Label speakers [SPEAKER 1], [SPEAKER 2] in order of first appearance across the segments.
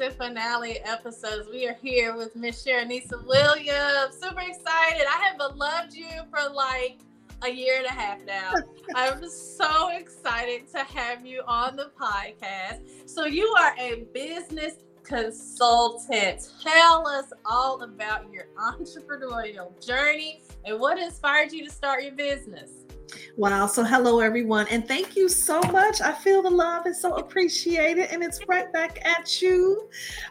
[SPEAKER 1] season finale episodes. We are here with Miss Cheranissa Williams. Super excited. I have loved you for like a year and a half now. I'm so excited to have you on the podcast. So, you are a business consultant. Tell us all about your entrepreneurial journey and what inspired you to start your business.
[SPEAKER 2] Wow. So, hello, everyone. And thank you so much. I feel the love and so appreciate it. And it's right back at you.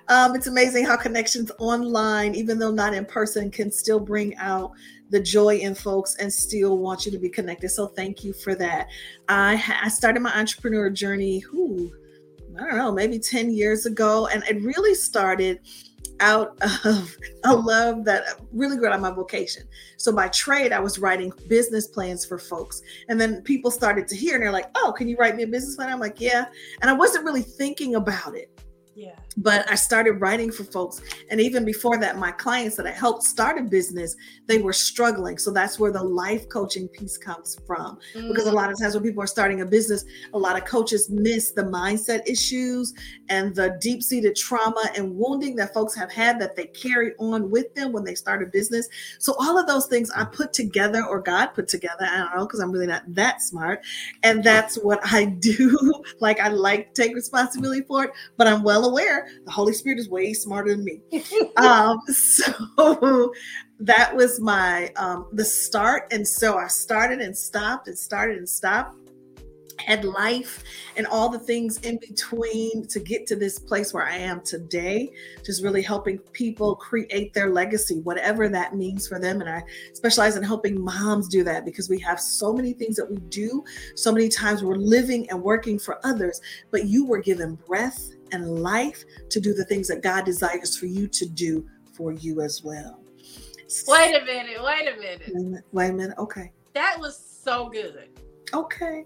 [SPEAKER 2] Um, it's amazing how connections online, even though not in person, can still bring out the joy in folks and still want you to be connected. So, thank you for that. I, I started my entrepreneur journey, who I don't know, maybe 10 years ago. And it really started out of a love that really grew out of my vocation. So by trade, I was writing business plans for folks. And then people started to hear and they're like, oh, can you write me a business plan? I'm like, yeah. And I wasn't really thinking about it.
[SPEAKER 1] Yeah.
[SPEAKER 2] But I started writing for folks. And even before that, my clients that I helped start a business, they were struggling. So that's where the life coaching piece comes from. Mm. Because a lot of times when people are starting a business, a lot of coaches miss the mindset issues and the deep seated trauma and wounding that folks have had that they carry on with them when they start a business. So all of those things I put together or God put together. I don't know, because I'm really not that smart. And that's what I do. like I like take responsibility for it, but I'm well aware the Holy Spirit is way smarter than me. um, so that was my um, the start, and so I started and stopped and started and stopped. Had life and all the things in between to get to this place where I am today, just really helping people create their legacy, whatever that means for them. And I specialize in helping moms do that because we have so many things that we do. So many times we're living and working for others, but you were given breath and life to do the things that God desires for you to do for you as well.
[SPEAKER 1] Wait a minute. Wait a minute.
[SPEAKER 2] Wait a minute. Okay.
[SPEAKER 1] That was so good.
[SPEAKER 2] Okay.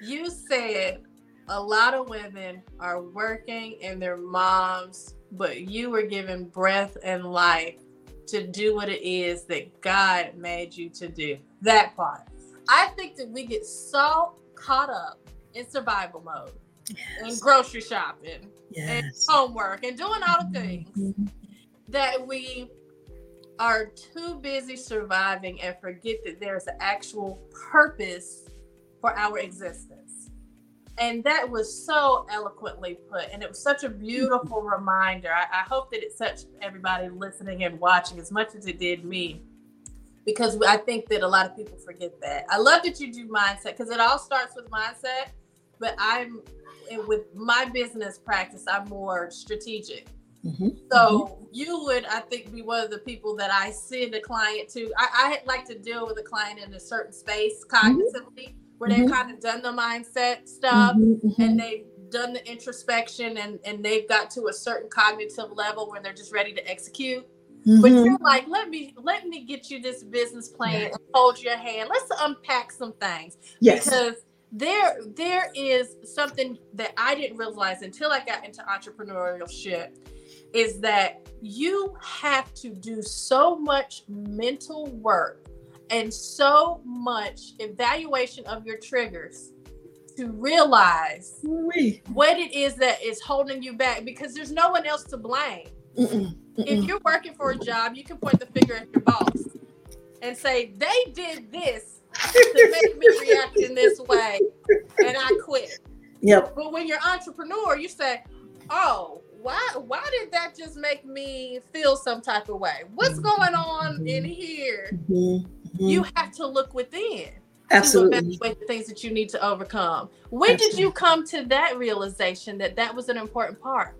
[SPEAKER 1] You said a lot of women are working and their moms, but you were given breath and life to do what it is that God made you to do. That part. I think that we get so caught up in survival mode yes. and grocery shopping yes. and homework and doing all the things mm-hmm. that we are too busy surviving and forget that there's an actual purpose for our existence. And that was so eloquently put. And it was such a beautiful reminder. I, I hope that it touched everybody listening and watching as much as it did me because I think that a lot of people forget that. I love that you do mindset because it all starts with mindset, but I'm with my business practice, I'm more strategic. Mm-hmm. So mm-hmm. you would, I think, be one of the people that I send a client to. I, I like to deal with a client in a certain space cognitively, mm-hmm. where they've mm-hmm. kind of done the mindset stuff mm-hmm. Mm-hmm. and they've done the introspection and and they've got to a certain cognitive level where they're just ready to execute. But you're like, let me let me get you this business plan and hold your hand. Let's unpack some things.
[SPEAKER 2] Yes.
[SPEAKER 1] Because there there is something that I didn't realize until I got into entrepreneurial shit is that you have to do so much mental work and so much evaluation of your triggers to realize
[SPEAKER 2] oui.
[SPEAKER 1] what it is that is holding you back because there's no one else to blame. Mm-mm, mm-mm. If you're working for a job, you can point the finger at your boss and say, they did this to make me react in this way, and I quit.
[SPEAKER 2] Yep.
[SPEAKER 1] But when you're entrepreneur, you say, "Oh, why? Why did that just make me feel some type of way? What's going on mm-hmm. in here?" Mm-hmm. You have to look within.
[SPEAKER 2] Absolutely.
[SPEAKER 1] To evaluate the things that you need to overcome. When Absolutely. did you come to that realization that that was an important part?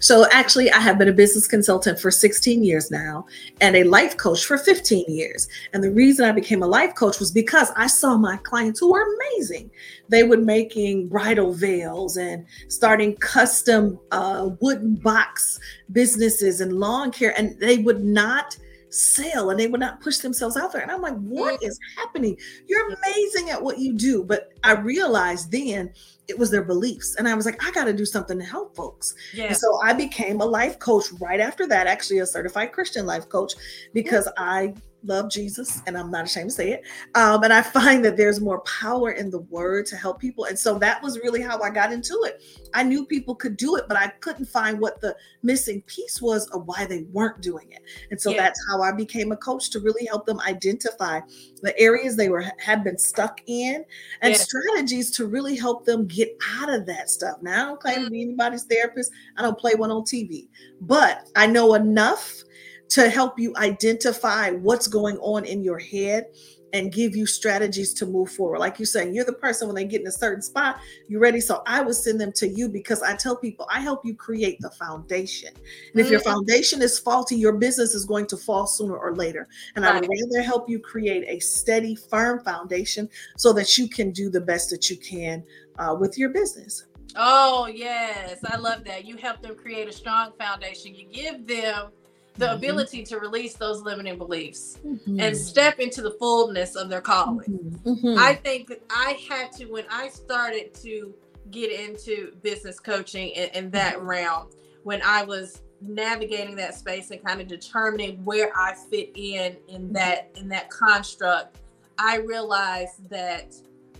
[SPEAKER 2] So, actually, I have been a business consultant for 16 years now and a life coach for 15 years. And the reason I became a life coach was because I saw my clients who were amazing. They were making bridal veils and starting custom uh, wooden box businesses and lawn care, and they would not sell and they would not push themselves out there. And I'm like, what mm-hmm. is happening? You're mm-hmm. amazing at what you do. But I realized then it was their beliefs. And I was like, I got to do something to help folks. Yeah. And so I became a life coach right after that, actually a certified Christian life coach, mm-hmm. because I love Jesus, and I'm not ashamed to say it. Um, and I find that there's more power in the word to help people. And so that was really how I got into it. I knew people could do it, but I couldn't find what the missing piece was of why they weren't doing it. And so yeah. that's how I became a coach to really help them identify the areas they were had been stuck in and yeah. strategies to really help them get out of that stuff. Now I don't claim to be anybody's therapist. I don't play one on TV, but I know enough to help you identify what's going on in your head and give you strategies to move forward. Like you're saying, you're the person when they get in a certain spot, you're ready. So I would send them to you because I tell people I help you create the foundation. And if your mm. foundation is faulty, your business is going to fall sooner or later. And I would rather help you create a steady, firm foundation so that you can do the best that you can uh, with your business.
[SPEAKER 1] Oh, yes. I love that. You help them create a strong foundation. You give them the mm-hmm. ability to release those limiting beliefs mm-hmm. and step into the fullness of their calling. Mm-hmm. I think that I had to, when I started to get into business coaching in, in that mm-hmm. realm, when I was navigating that space and kind of determining where I fit in in mm-hmm. that in that construct, I realized that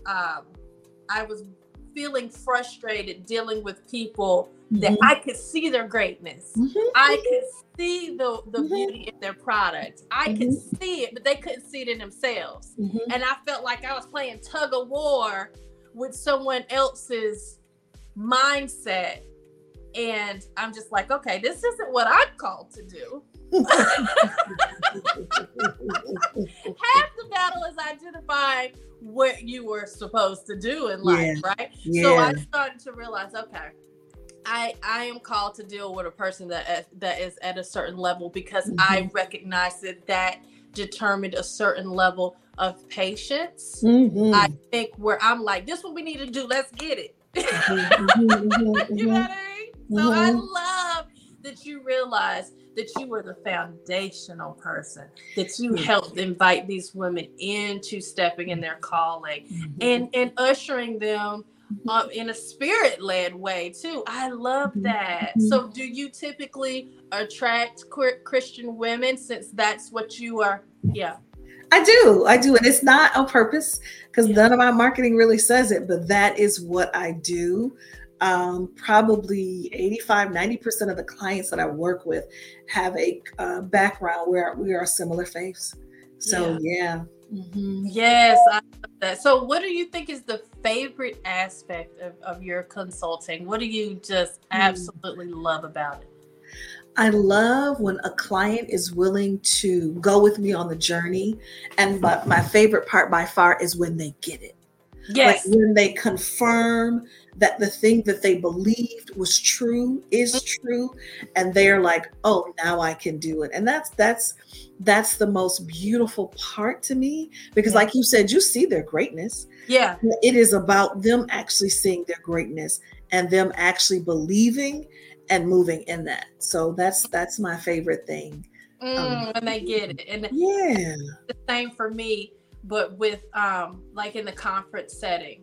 [SPEAKER 1] um, I was feeling frustrated dealing with people that mm-hmm. I could see their greatness. Mm-hmm. I could see the, the mm-hmm. beauty in their product. I could mm-hmm. see it, but they couldn't see it in themselves. Mm-hmm. And I felt like I was playing tug of war with someone else's mindset. And I'm just like, okay, this isn't what I'm called to do. Half the battle is identifying what you were supposed to do in life, yeah. right? Yeah. So I started to realize, okay, I I am called to deal with a person that that is at a certain level because mm-hmm. I recognize that that determined a certain level of patience. Mm-hmm. I think where I'm like, this what we need to do. Let's get it. Mm-hmm. mm-hmm. you know what I mean? So I mm-hmm. love that you realize that you were the foundational person, that you helped invite these women into stepping in their calling mm-hmm. and, and ushering them uh, in a spirit led way too. I love mm-hmm. that. Mm-hmm. So, do you typically attract Christian women since that's what you are? Yeah.
[SPEAKER 2] I do. I do. And it's not on purpose because yeah. none of my marketing really says it, but that is what I do um, probably 85 90% of the clients that i work with have a uh, background where we are similar faiths so yeah,
[SPEAKER 1] yeah. Mm-hmm. yes i love that so what do you think is the favorite aspect of, of your consulting what do you just hmm. absolutely mm. love about it
[SPEAKER 2] I love when a client is willing to go with me on the journey. And my, my favorite part by far is when they get it. Yes. Like when they confirm that the thing that they believed was true is true and they're like oh now i can do it. And that's that's that's the most beautiful part to me because yeah. like you said you see their greatness.
[SPEAKER 1] Yeah.
[SPEAKER 2] It is about them actually seeing their greatness and them actually believing and moving in that. So that's that's my favorite thing.
[SPEAKER 1] Mm, um, when they get it. And
[SPEAKER 2] yeah.
[SPEAKER 1] the same for me but with um like in the conference setting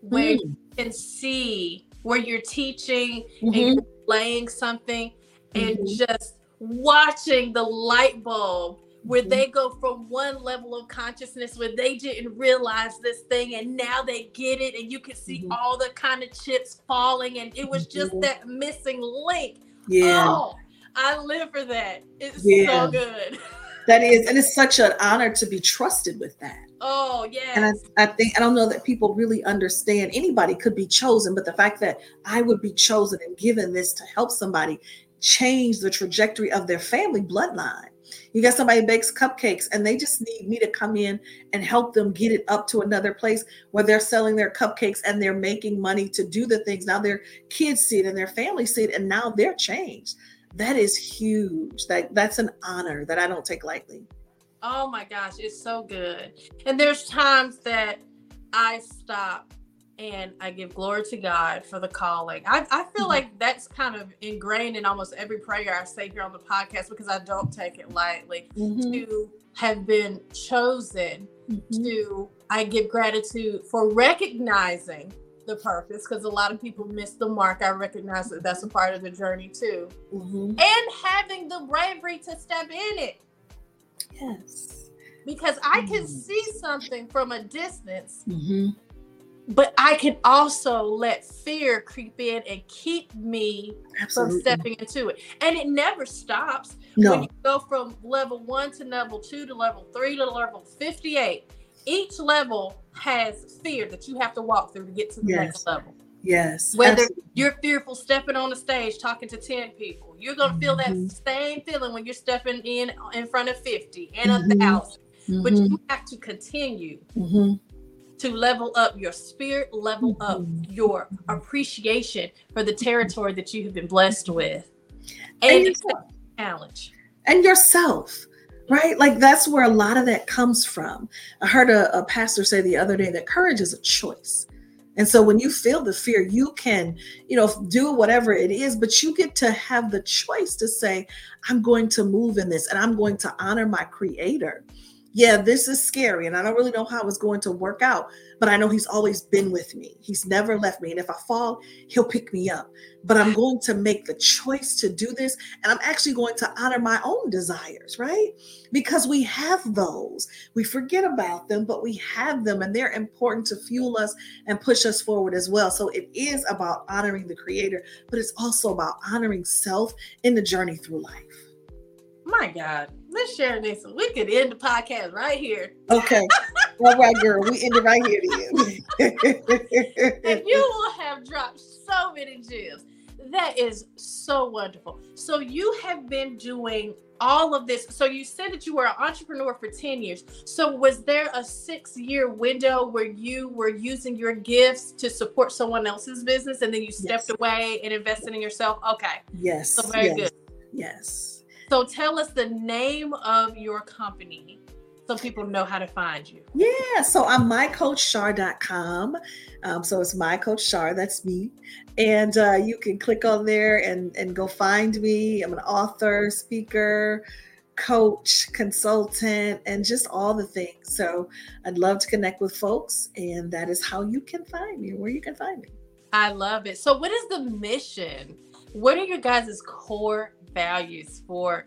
[SPEAKER 1] where mm. Can see where you're teaching mm-hmm. and you're laying something and mm-hmm. just watching the light bulb where mm-hmm. they go from one level of consciousness where they didn't realize this thing and now they get it and you can see mm-hmm. all the kind of chips falling and it was just mm-hmm. that missing link.
[SPEAKER 2] Yeah. Oh,
[SPEAKER 1] I live for that. It's yeah. so good.
[SPEAKER 2] That is, and it's such an honor to be trusted with that.
[SPEAKER 1] Oh, yeah.
[SPEAKER 2] And I, I think I don't know that people really understand anybody could be chosen, but the fact that I would be chosen and given this to help somebody change the trajectory of their family bloodline. You got somebody bakes cupcakes and they just need me to come in and help them get it up to another place where they're selling their cupcakes and they're making money to do the things. Now their kids see it and their family see it and now they're changed. That is huge. That that's an honor that I don't take lightly.
[SPEAKER 1] Oh my gosh, it's so good. And there's times that I stop and I give glory to God for the calling. I, I feel mm-hmm. like that's kind of ingrained in almost every prayer I say here on the podcast because I don't take it lightly mm-hmm. to have been chosen mm-hmm. to I give gratitude for recognizing the purpose because a lot of people miss the mark. I recognize that that's a part of the journey too. Mm-hmm. And having the bravery to step in it
[SPEAKER 2] Yes.
[SPEAKER 1] because I can mm. see something from a distance. Mm-hmm. But I can also let fear creep in and keep me Absolutely. from stepping into it. And it never stops. No. When you go from level one to level two to level three to level 58, each level has fear that you have to walk through to get to the yes. next level.
[SPEAKER 2] Yes.
[SPEAKER 1] Whether absolutely. you're fearful stepping on the stage talking to 10 people, you're going to feel mm-hmm. that same feeling when you're stepping in in front of 50 and mm-hmm. a 1000 mm-hmm. But you have to continue mm-hmm. to level up your spirit, level up mm-hmm. your appreciation for the territory that you have been blessed with, and, and challenge.
[SPEAKER 2] And yourself right? Like that's where a lot of that comes from. I heard a, a, pastor say the other day that courage is a choice. And so when you feel the fear, you can, you know, do whatever it is, but you get to have the choice to say, I'm going to move in this and I'm going to honor my creator yeah, this is scary and I don't really know how it's going to work out, but I know he's always been with me. He's never left me. And if I fall, he'll pick me up. But I'm going to make the choice to do this and I'm actually going to honor my own desires, right? Because we have those. We forget about them, but we have them and they're important to fuel us and push us forward as well. So it is about honoring the creator, but it's also about honoring self in the journey through life.
[SPEAKER 1] My God let's share this. We could end the podcast right here.
[SPEAKER 2] Okay. All right, girl. We end it right here.
[SPEAKER 1] and you will have dropped so many gems. That is so wonderful. So you have been doing all of this. So you said that you were an entrepreneur for 10 years. So was there a six year window where you were using your gifts to support someone else's business and then you stepped yes. away and invested in yourself? Okay.
[SPEAKER 2] Yes.
[SPEAKER 1] So very
[SPEAKER 2] yes.
[SPEAKER 1] good.
[SPEAKER 2] Yes.
[SPEAKER 1] So tell us the name of your company so people know how to find you.
[SPEAKER 2] Yeah, so I'm mycoachchar.com. Um, so it's my coach Char, that's me. And uh, you can click on there and, and go find me. I'm an author, speaker, coach, consultant, and just all the things. So I'd love to connect with folks, and that is how you can find me, where you can find me.
[SPEAKER 1] I love it. So, what is the mission? What are your guys' core values for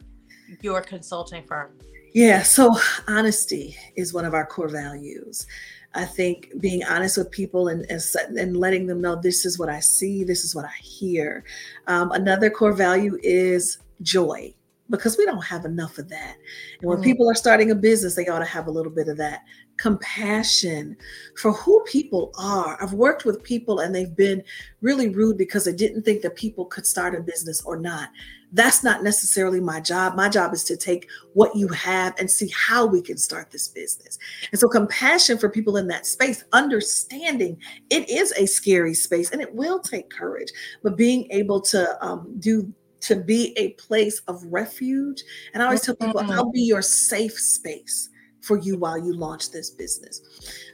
[SPEAKER 1] your consulting firm?
[SPEAKER 2] Yeah, so honesty is one of our core values. I think being honest with people and, and, and letting them know this is what I see, this is what I hear. Um, another core value is joy because we don't have enough of that. And when mm. people are starting a business, they ought to have a little bit of that compassion for who people are. I've worked with people and they've been really rude because they didn't think that people could start a business or not. That's not necessarily my job. My job is to take what you have and see how we can start this business. And so, compassion for people in that space, understanding it is a scary space and it will take courage, but being able to um, do to be a place of refuge. And I always tell people, I'll mm-hmm. be your safe space for you while you launch this business.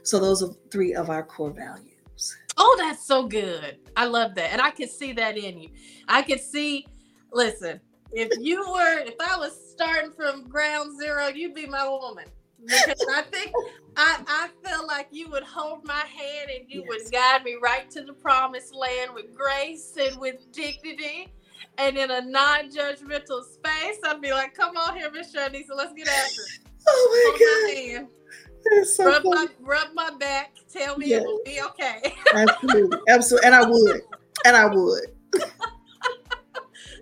[SPEAKER 2] So those are three of our core values.
[SPEAKER 1] Oh, that's so good. I love that. And I can see that in you. I can see, listen, if you were, if I was starting from ground zero, you'd be my woman. Because I think I, I feel like you would hold my hand and you yes. would guide me right to the promised land with grace and with dignity and in a non-judgmental space. I'd be like, come on here, Miss Shanisa, let's get after it.
[SPEAKER 2] Oh my God.
[SPEAKER 1] My so rub, my, rub my back. Tell me yes. it will be okay.
[SPEAKER 2] Absolutely. Absolutely. And I would. And I would.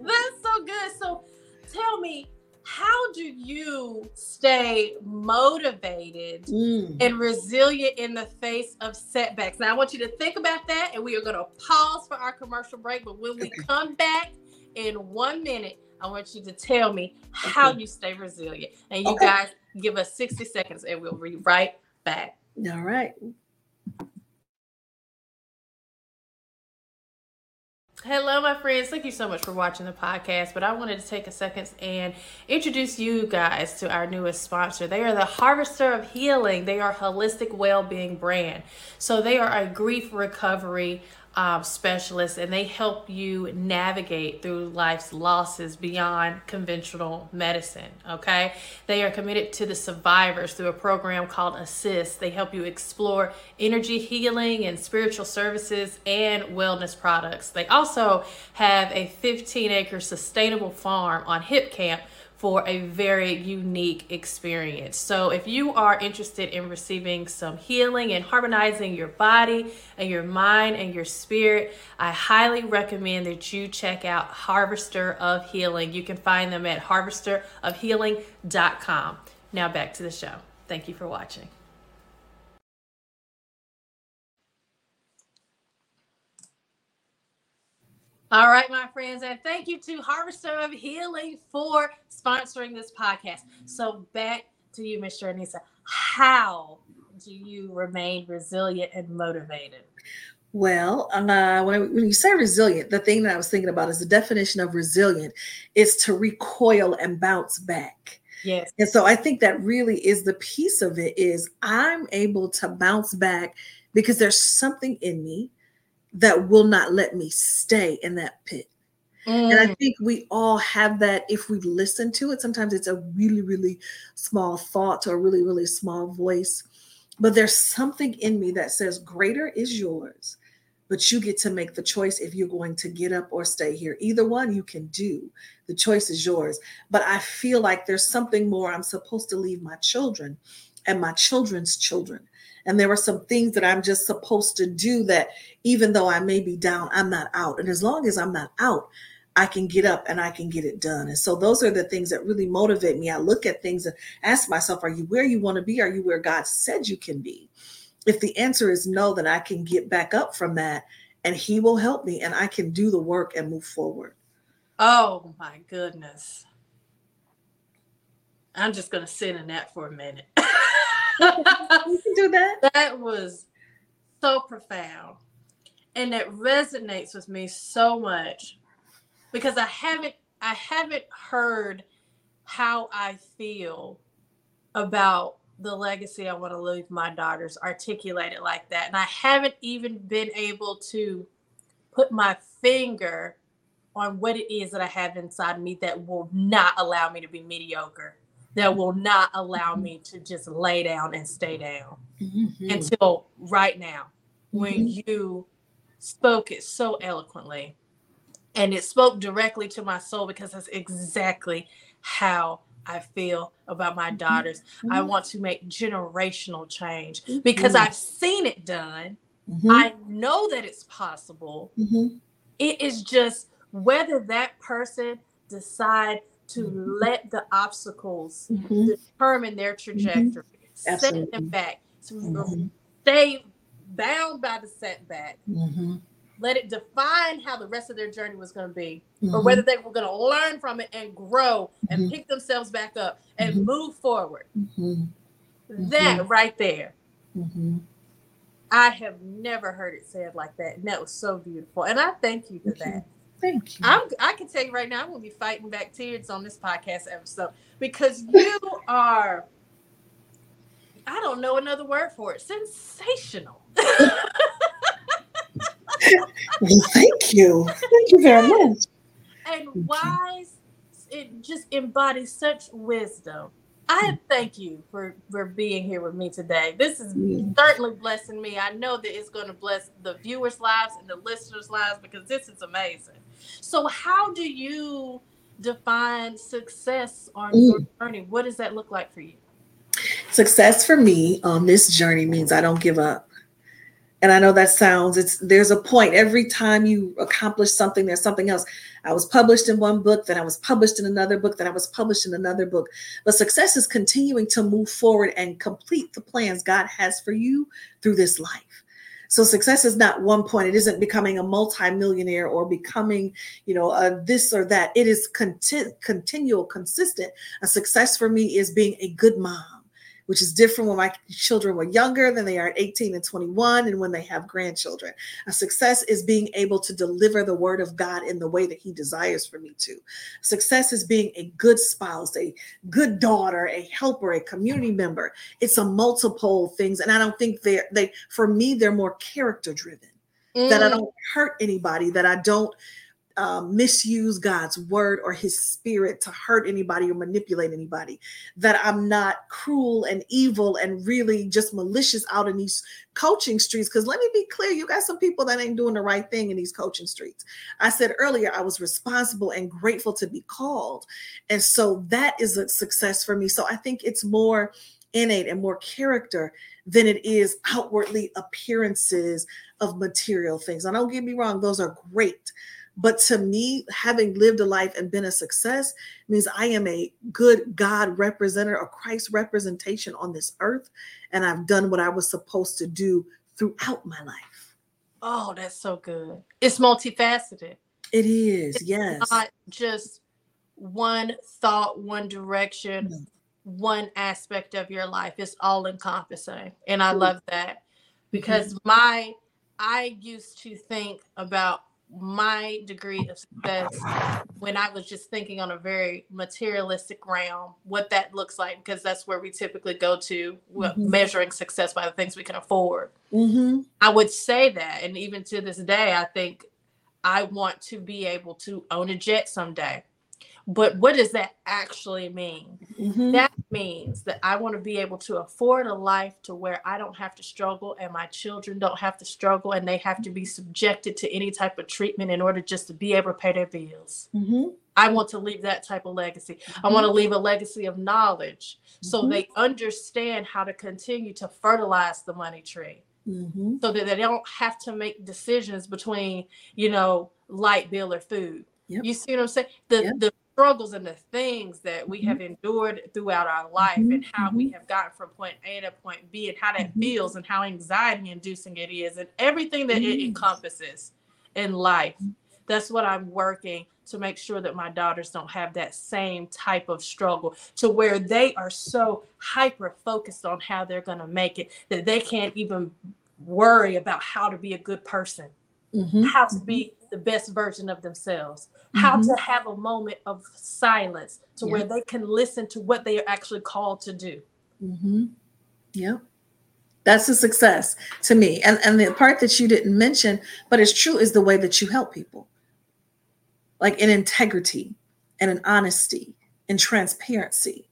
[SPEAKER 1] That's so good. So tell me, how do you stay motivated mm. and resilient in the face of setbacks? Now, I want you to think about that, and we are going to pause for our commercial break. But when we come back in one minute, I want you to tell me how okay. you stay resilient. And you okay. guys give us 60 seconds and we'll be right back.
[SPEAKER 2] All right.
[SPEAKER 1] Hello, my friends. Thank you so much for watching the podcast. But I wanted to take a second and introduce you guys to our newest sponsor. They are the Harvester of Healing. They are holistic well-being brand. So they are a grief recovery um, specialists and they help you navigate through life's losses beyond conventional medicine. Okay, they are committed to the survivors through a program called Assist. They help you explore energy healing and spiritual services and wellness products. They also have a 15 acre sustainable farm on Hipcamp for a very unique experience. So, if you are interested in receiving some healing and harmonizing your body and your mind and your spirit, I highly recommend that you check out Harvester of Healing. You can find them at harvesterofhealing.com. Now, back to the show. Thank you for watching. All right, my friends, and thank you to Harvester of Healing for sponsoring this podcast. So back to you, Mr. Anissa. How do you remain resilient and motivated?
[SPEAKER 2] Well, uh, when, I, when you say resilient, the thing that I was thinking about is the definition of resilient is to recoil and bounce back.
[SPEAKER 1] Yes.
[SPEAKER 2] And so I think that really is the piece of it is I'm able to bounce back because there's something in me that will not let me stay in that pit. Mm. And I mm. think we all have that if we listen to it. Sometimes it's a really, really small thought or a really, really small voice. But there's something in me that says, Greater is yours, but you get to make the choice if you're going to get up or stay here. Either one you can do. The choice is yours. But I feel like there's something more I'm supposed to leave my children and my children's children and there are some things that I'm just supposed to do that even though I may be down, I'm not out. And as long as I'm not out, I can get up and I can get it done. And so those are the things that really motivate me. I look at things and ask myself, are you where you want to be? Are you where God said you can be? If the answer is no, then I can get back up from that and He will help me and I can do the work and move forward.
[SPEAKER 1] Oh my goodness. I'm just going to sit in that for a minute.
[SPEAKER 2] do that.
[SPEAKER 1] That was so profound. And it resonates with me so much because I haven't I haven't heard how I feel about the legacy I want to leave my daughters articulated like that. And I haven't even been able to put my finger on what it is that I have inside me that will not allow me to be mediocre that will not allow me to just lay down and stay down mm-hmm. until right now when mm-hmm. you spoke it so eloquently and it spoke directly to my soul because that's exactly how I feel about my mm-hmm. daughters. Mm-hmm. I want to make generational change mm-hmm. because I've seen it done. Mm-hmm. I know that it's possible. It is just whether that person decide to mm-hmm. let the obstacles mm-hmm. determine their mm-hmm. trajectory, set them back, to mm-hmm. stay bound by the setback. Let it define how the rest of their journey was going to be, or whether they were going to learn from it and grow and pick themselves back up and move forward. That right there. I have never heard it said like that. And that was so beautiful. And I thank you for that.
[SPEAKER 2] Thank you.
[SPEAKER 1] I'm, I can tell you right now, I'm going to be fighting back tears on this podcast episode because you are, I don't know another word for it, sensational. well,
[SPEAKER 2] thank you. Thank you very much.
[SPEAKER 1] And wise, it just embodies such wisdom I mm. thank you for for being here with me today. This is certainly blessing me. I know that it's going to bless the viewers' lives and the listeners' lives because this is amazing. So, how do you define success on mm. your journey? What does that look like for you?
[SPEAKER 2] Success for me on this journey means I don't give up and i know that sounds it's there's a point every time you accomplish something there's something else i was published in one book then i was published in another book then i was published in another book but success is continuing to move forward and complete the plans god has for you through this life so success is not one point. It isn't becoming a multimillionaire or becoming you know a this or that. It is content, continual consistent. A success for me is being a good mom which is different when my children were younger than they are at 18 and 21 and when they have grandchildren. A success is being able to deliver the word of God in the way that he desires for me to. Success is being a good spouse, a good daughter, a helper, a community member. It's a multiple things and I don't think they're they for me they're more character driven. Mm. That I mm. don't hurt anybody, that I don't um, misuse God's word or his spirit to hurt anybody or manipulate anybody, that I'm not cruel and evil and really just malicious out in these coaching streets. Because let me be clear, you got some people that ain't doing the right thing in these coaching streets. I said earlier, I was responsible and grateful to be called. And so that is a success for me. So I think it's more innate and more character than it is outwardly appearances of material things. And don't get me wrong, those are great. But to me, having lived a life and been a success means I am a good God representative or Christ representation on this earth. And I've done what I was supposed to do throughout my life.
[SPEAKER 1] Oh, that's so good. It's multifaceted.
[SPEAKER 2] It is,
[SPEAKER 1] it's
[SPEAKER 2] yes.
[SPEAKER 1] Not just one thought, one direction, no. one aspect of your life. It's all encompassing. And I love that because mm-hmm. my I used to think about my degree of success when I was just thinking on a very materialistic realm, what that looks like, because that's where we typically go to mm-hmm. measuring success by the things we can afford.
[SPEAKER 2] Mm-hmm.
[SPEAKER 1] I would say that. And even to this day, I think I want to be able to own a jet someday. But what does that actually mean? Mm-hmm. That means that I want to be able to afford a life to where I don't have to struggle and my children don't have to struggle and they have to be subjected to any type of treatment in order just to be able to pay their bills.
[SPEAKER 2] Mm-hmm.
[SPEAKER 1] I want to leave that type of legacy. Mm-hmm. I want to leave a legacy of knowledge so mm-hmm. they understand how to continue to fertilize the money tree.
[SPEAKER 2] Mm-hmm.
[SPEAKER 1] So that they don't have to make decisions between, you know, light bill or food.
[SPEAKER 2] Yep.
[SPEAKER 1] You see what I'm saying? The yep. the struggles and the things that we have mm-hmm. endured throughout our life mm-hmm. and how we mm-hmm. have gotten from point A to point B and how that feels and how anxiety inducing it is and everything that it encompasses in life. That's what I'm working to make sure that my daughters don't have that same type of struggle to where they are so hyper focused on how they're going to make it that they can't even worry about how to be a good person,
[SPEAKER 2] mm-hmm.
[SPEAKER 1] how to be the best version of themselves, mm-hmm. how to have a moment of silence to where they can listen to what they are actually called to do.
[SPEAKER 2] Mm-hmm. Yep. That's a success to me. And and the part that you didn't mention, but it's true, is the way that you help people. Like in integrity and in honesty and transparency.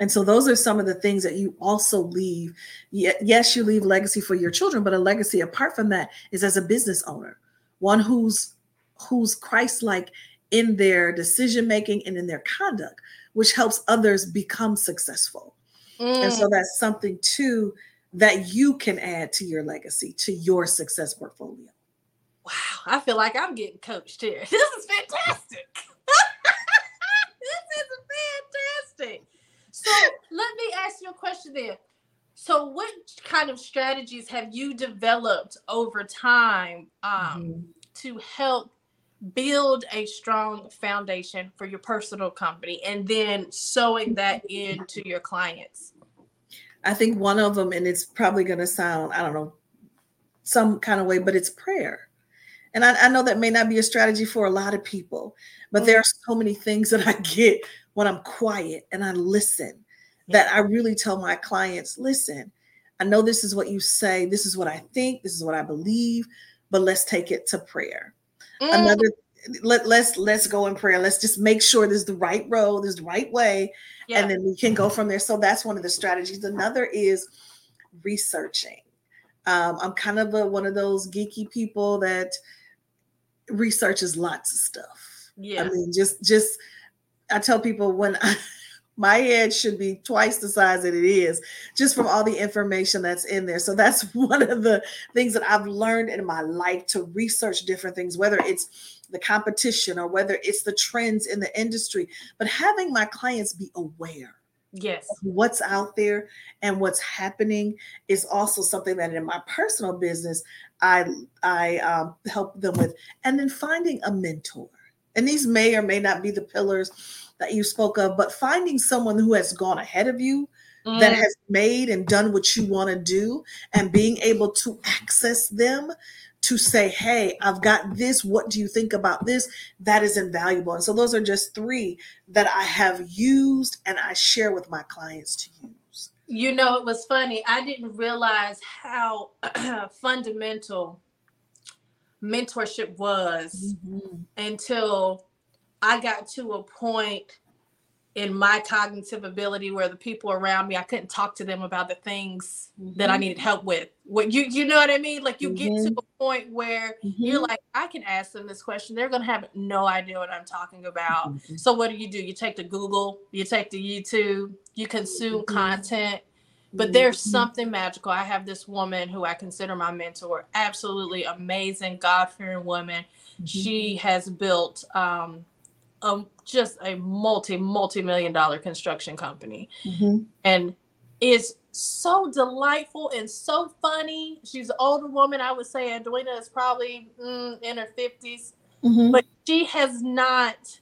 [SPEAKER 2] And so those are some of the things that you also leave. Yes, you leave legacy for your children, but a legacy apart from that is as a business owner, one who's who's Christ-like in their decision making and in their conduct, which helps others become successful. Mm. And so mm. that's something too that you can add to your legacy, to your success portfolio.
[SPEAKER 1] Wow, I feel like I'm getting coached here. This is fantastic. this is fantastic. So let me ask you a question there. So, what kind of strategies have you developed over time um, mm-hmm. to help build a strong foundation for your personal company and then sewing that into your clients?
[SPEAKER 2] I think one of them, and it's probably going to sound, I don't know, some kind of way, but it's prayer. And I, I, know that may not be a strategy for a lot of people, but there are so many things that I get when I'm quiet and I listen that I really tell my clients listen, I know this is what you say, this is what I think, this is what I believe, but let's take it to prayer. Mm. Another let, let's let's go in prayer. Let's just make sure there's the right road, this is the right way, yeah. and then we can go from there. So that's one of the strategies. Another is researching. Um, I'm kind of a, one of those geeky people that researches lots of stuff.
[SPEAKER 1] Yeah. I
[SPEAKER 2] mean, just just I tell people when I my head should be twice the size that it is just from all the information that's in there. So that's one of the things that i've learned in my life to research different things whether it's the competition or whether it's the trends in the industry. But having my clients be aware
[SPEAKER 1] yes.
[SPEAKER 2] what's out there and what's happening is also something that in my personal business i i um, help them with. And then finding a mentor. And these may or may not be the pillars that you spoke of, but finding someone who has gone ahead of you, mm. that has made and done what you want to do, and being able to access them to say, Hey, I've got this. What do you think about this? That is invaluable. And so, those are just three that I have used and I share with my clients to use.
[SPEAKER 1] You know, it was funny. I didn't realize how fundamental mentorship was mm-hmm. until I got to a point in my cognitive ability where the people around me I couldn't talk to them about the things mm-hmm. that I mm-hmm. needed help with. What you you know what I mean? Like you mm-hmm. get to mm-hmm. a point where mm-hmm. you're like, I can ask them this question. They're gonna have no idea what I'm talking about. Mm-hmm. So what do you do? You take to Google, you take to YouTube, you consume content. But there's something magical. I have this woman who I consider my mentor, absolutely amazing, God fearing woman. She has built um, a, just a multi multi million dollar construction company mm-hmm. and is so delightful and so funny she's an older woman i would say Edwina is probably mm, in her 50s mm-hmm. but she has not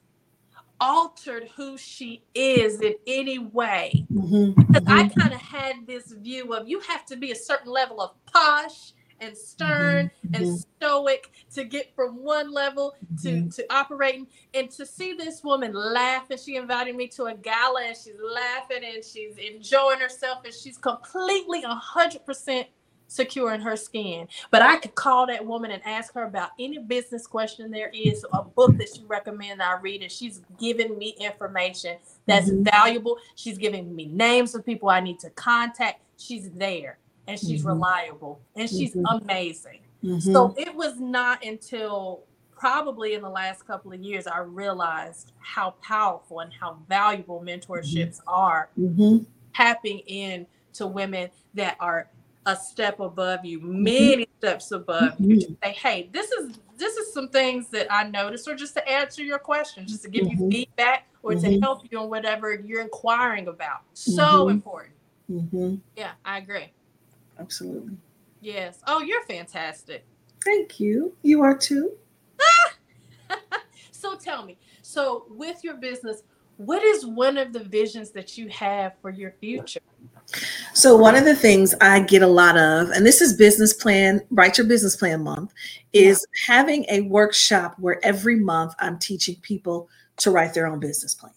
[SPEAKER 1] altered who she is in any way mm-hmm. because i mm-hmm. kind of had this view of you have to be a certain level of posh and stern mm-hmm. and mm-hmm. stoic to get from one level to mm-hmm. to operating and to see this woman laugh and she invited me to a gala and she's laughing and she's enjoying herself and she's completely 100% secure in her skin. But I could call that woman and ask her about any business question there is, a book that she recommends I read, and she's giving me information that's mm-hmm. valuable. She's giving me names of people I need to contact. She's there and she's mm-hmm. reliable and she's mm-hmm. amazing. Mm-hmm. So it was not until probably in the last couple of years I realized how powerful and how valuable mentorships mm-hmm. are. Mm-hmm. Tapping in to women that are a step above you, mm-hmm. many steps above you, to say, "Hey, this is this is some things that I noticed," or just to answer your question, just to give you feedback, or to help you on whatever you're inquiring about. So important. Yeah, I agree.
[SPEAKER 2] Absolutely.
[SPEAKER 1] Yes. Oh, you're fantastic.
[SPEAKER 2] Thank you. You are too.
[SPEAKER 1] so tell me, so with your business, what is one of the visions that you have for your future?
[SPEAKER 2] So one of the things I get a lot of, and this is business plan, write your business plan month, is yeah. having a workshop where every month I'm teaching people to write their own business plans.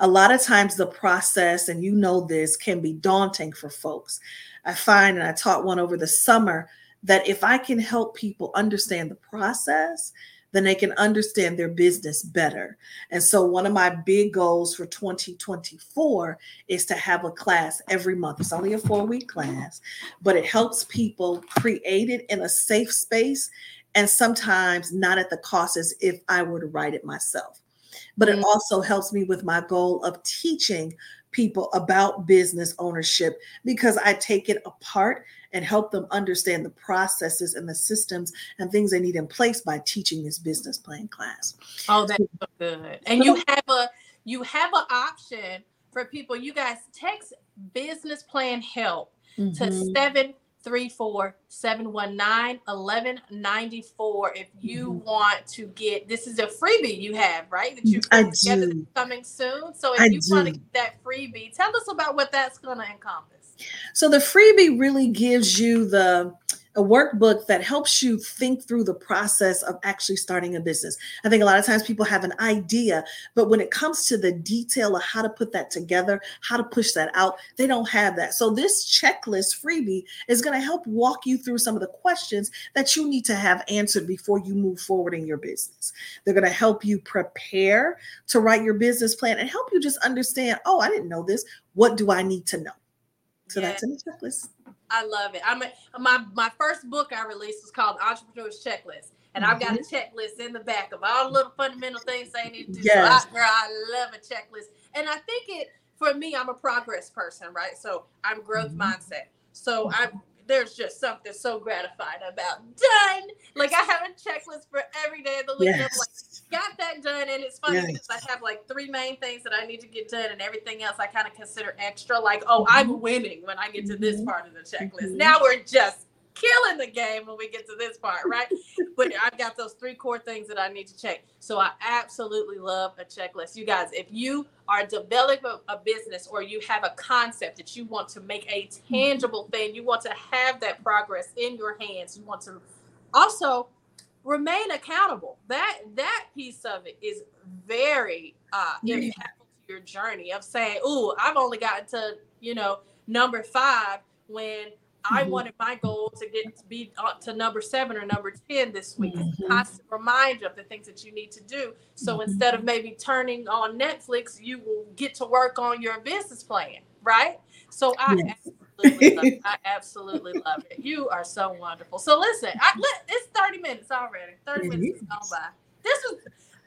[SPEAKER 2] A lot of times the process, and you know this, can be daunting for folks. I find, and I taught one over the summer, that if I can help people understand the process, then they can understand their business better. And so, one of my big goals for 2024 is to have a class every month. It's only a four week class, but it helps people create it in a safe space and sometimes not at the cost as if I were to write it myself. But it mm. also helps me with my goal of teaching people about business ownership because I take it apart and help them understand the processes and the systems and things they need in place by teaching this business plan class.
[SPEAKER 1] Oh, that's so good. And you have a you have an option for people. You guys text business plan help mm-hmm. to seven 34719 if you mm-hmm. want to get this is a freebie you have right that you
[SPEAKER 2] do.
[SPEAKER 1] coming soon so if I you do. want to get that freebie tell us about what that's going to encompass
[SPEAKER 2] so the freebie really gives you the a workbook that helps you think through the process of actually starting a business. I think a lot of times people have an idea, but when it comes to the detail of how to put that together, how to push that out, they don't have that. So this checklist freebie is going to help walk you through some of the questions that you need to have answered before you move forward in your business. They're going to help you prepare to write your business plan and help you just understand, oh, I didn't know this. What do I need to know? So that's in the checklist.
[SPEAKER 1] I love it. I'm a, my my first book I released was called Entrepreneur's Checklist, and mm-hmm. I've got a mm-hmm. checklist in the back of all the little fundamental things they need to do. Yes. So I, girl, I love a checklist, and I think it for me. I'm a progress person, right? So I'm growth mm-hmm. mindset. So I'm there's just something so gratifying about done. Like I have a checklist for every day of the week. Yes. Got that done. And it's funny yes. because I have like three main things that I need to get done, and everything else I kind of consider extra. Like, oh, I'm mm-hmm. winning when I get to this mm-hmm. part of the checklist. Mm-hmm. Now we're just killing the game when we get to this part, right? but I've got those three core things that I need to check. So I absolutely love a checklist. You guys, if you are developing a business or you have a concept that you want to make a tangible thing, you want to have that progress in your hands, you want to also remain accountable. That that piece of it is very uh impactful to your journey of saying, "Ooh, I've only gotten to, you know, number 5 when I mm-hmm. wanted my goal to get to be to number seven or number 10 this week. Mm-hmm. Constant reminder of the things that you need to do. So mm-hmm. instead of maybe turning on Netflix, you will get to work on your business plan, right? So I yes. Absolutely love it. I absolutely love it. You are so wonderful. So listen, I, it's 30 minutes already. 30 minutes has gone by. This was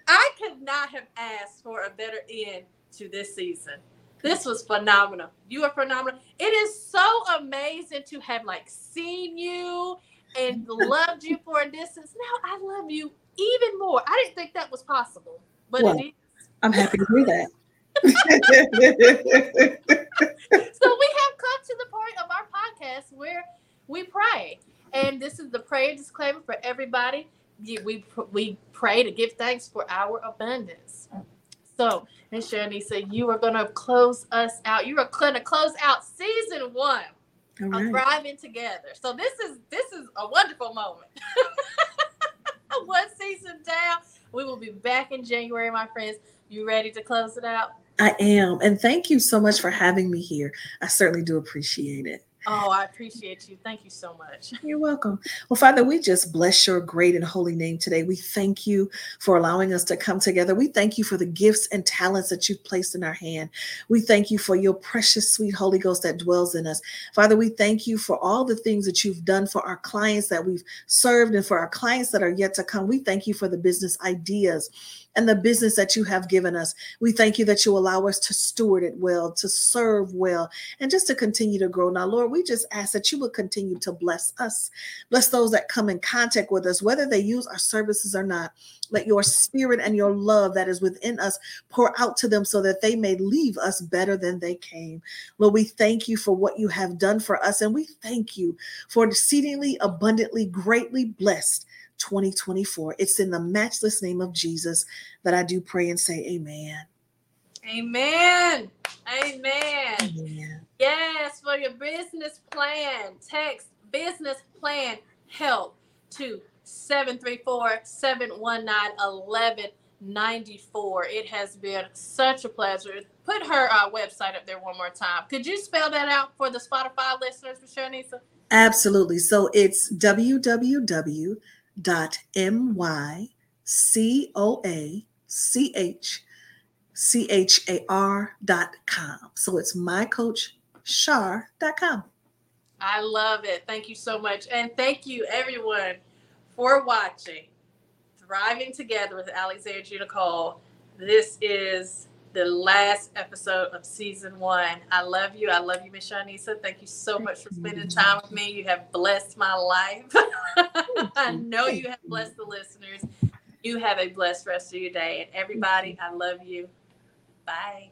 [SPEAKER 1] I could not have asked for a better end to this season. This was phenomenal. You are phenomenal. It is so amazing to have like seen you and loved you for a distance. Now I love you even more. I didn't think that was possible, but well, it is.
[SPEAKER 2] I'm happy to hear that. So
[SPEAKER 1] we have come to the point of our podcast where we pray, and this is the prayer disclaimer for everybody. We we pray to give thanks for our abundance. So, and Miss Cheranissa, you are going to close us out. You are going to close out season one of Thriving Together. So this is this is a wonderful moment. One season down. We will be back in January, my friends. You ready to close it out?
[SPEAKER 2] I am. And thank you so much for having me here. I certainly do appreciate it.
[SPEAKER 1] Oh, I appreciate you. Thank you so much.
[SPEAKER 2] You're welcome. Well, Father, we just bless your great and holy name today. We thank you for allowing us to come together. We thank you for the gifts and talents that you've placed in our hand. We thank you for your precious, sweet Holy Ghost that dwells in us. Father, we thank you for all the things that you've done for our clients that we've served and for our clients that are yet to come. We thank you for the business ideas and the business that you have given us. We thank you that you allow us to steward it well, to serve well, and just to continue to grow. Now, Lord, we just ask that you would continue to bless us, bless those that come in contact with us, whether they use our services or not. Let your spirit and your love that is within us pour out to them so that they may leave us better than they came. Lord, we thank you for what you have done for us, and we thank you for exceedingly abundantly, greatly blessed 2024. It's in the matchless name of Jesus that I do pray and say amen.
[SPEAKER 1] Amen. Amen. Amen. Yes, for your business plan, text business plan help to 734 719 1194. It has been such a pleasure. Put her uh, website up there one more time. Could you spell that out for the Spotify listeners, Miss Cheranissa?
[SPEAKER 2] Absolutely. So it's www dot m y c o a c h c h a r dot com. So it's mycoachchar.com.
[SPEAKER 1] I love it. Thank you so much. And thank you everyone for watching Thriving Together with Alexandria Nicole. This is the last episode of season one. I love you. I love you, Miss Cheranissa. Thank you so much for spending time with me. You have blessed my life. I know you have blessed the listeners. You have a blessed rest of your day. And everybody, I love you. Bye.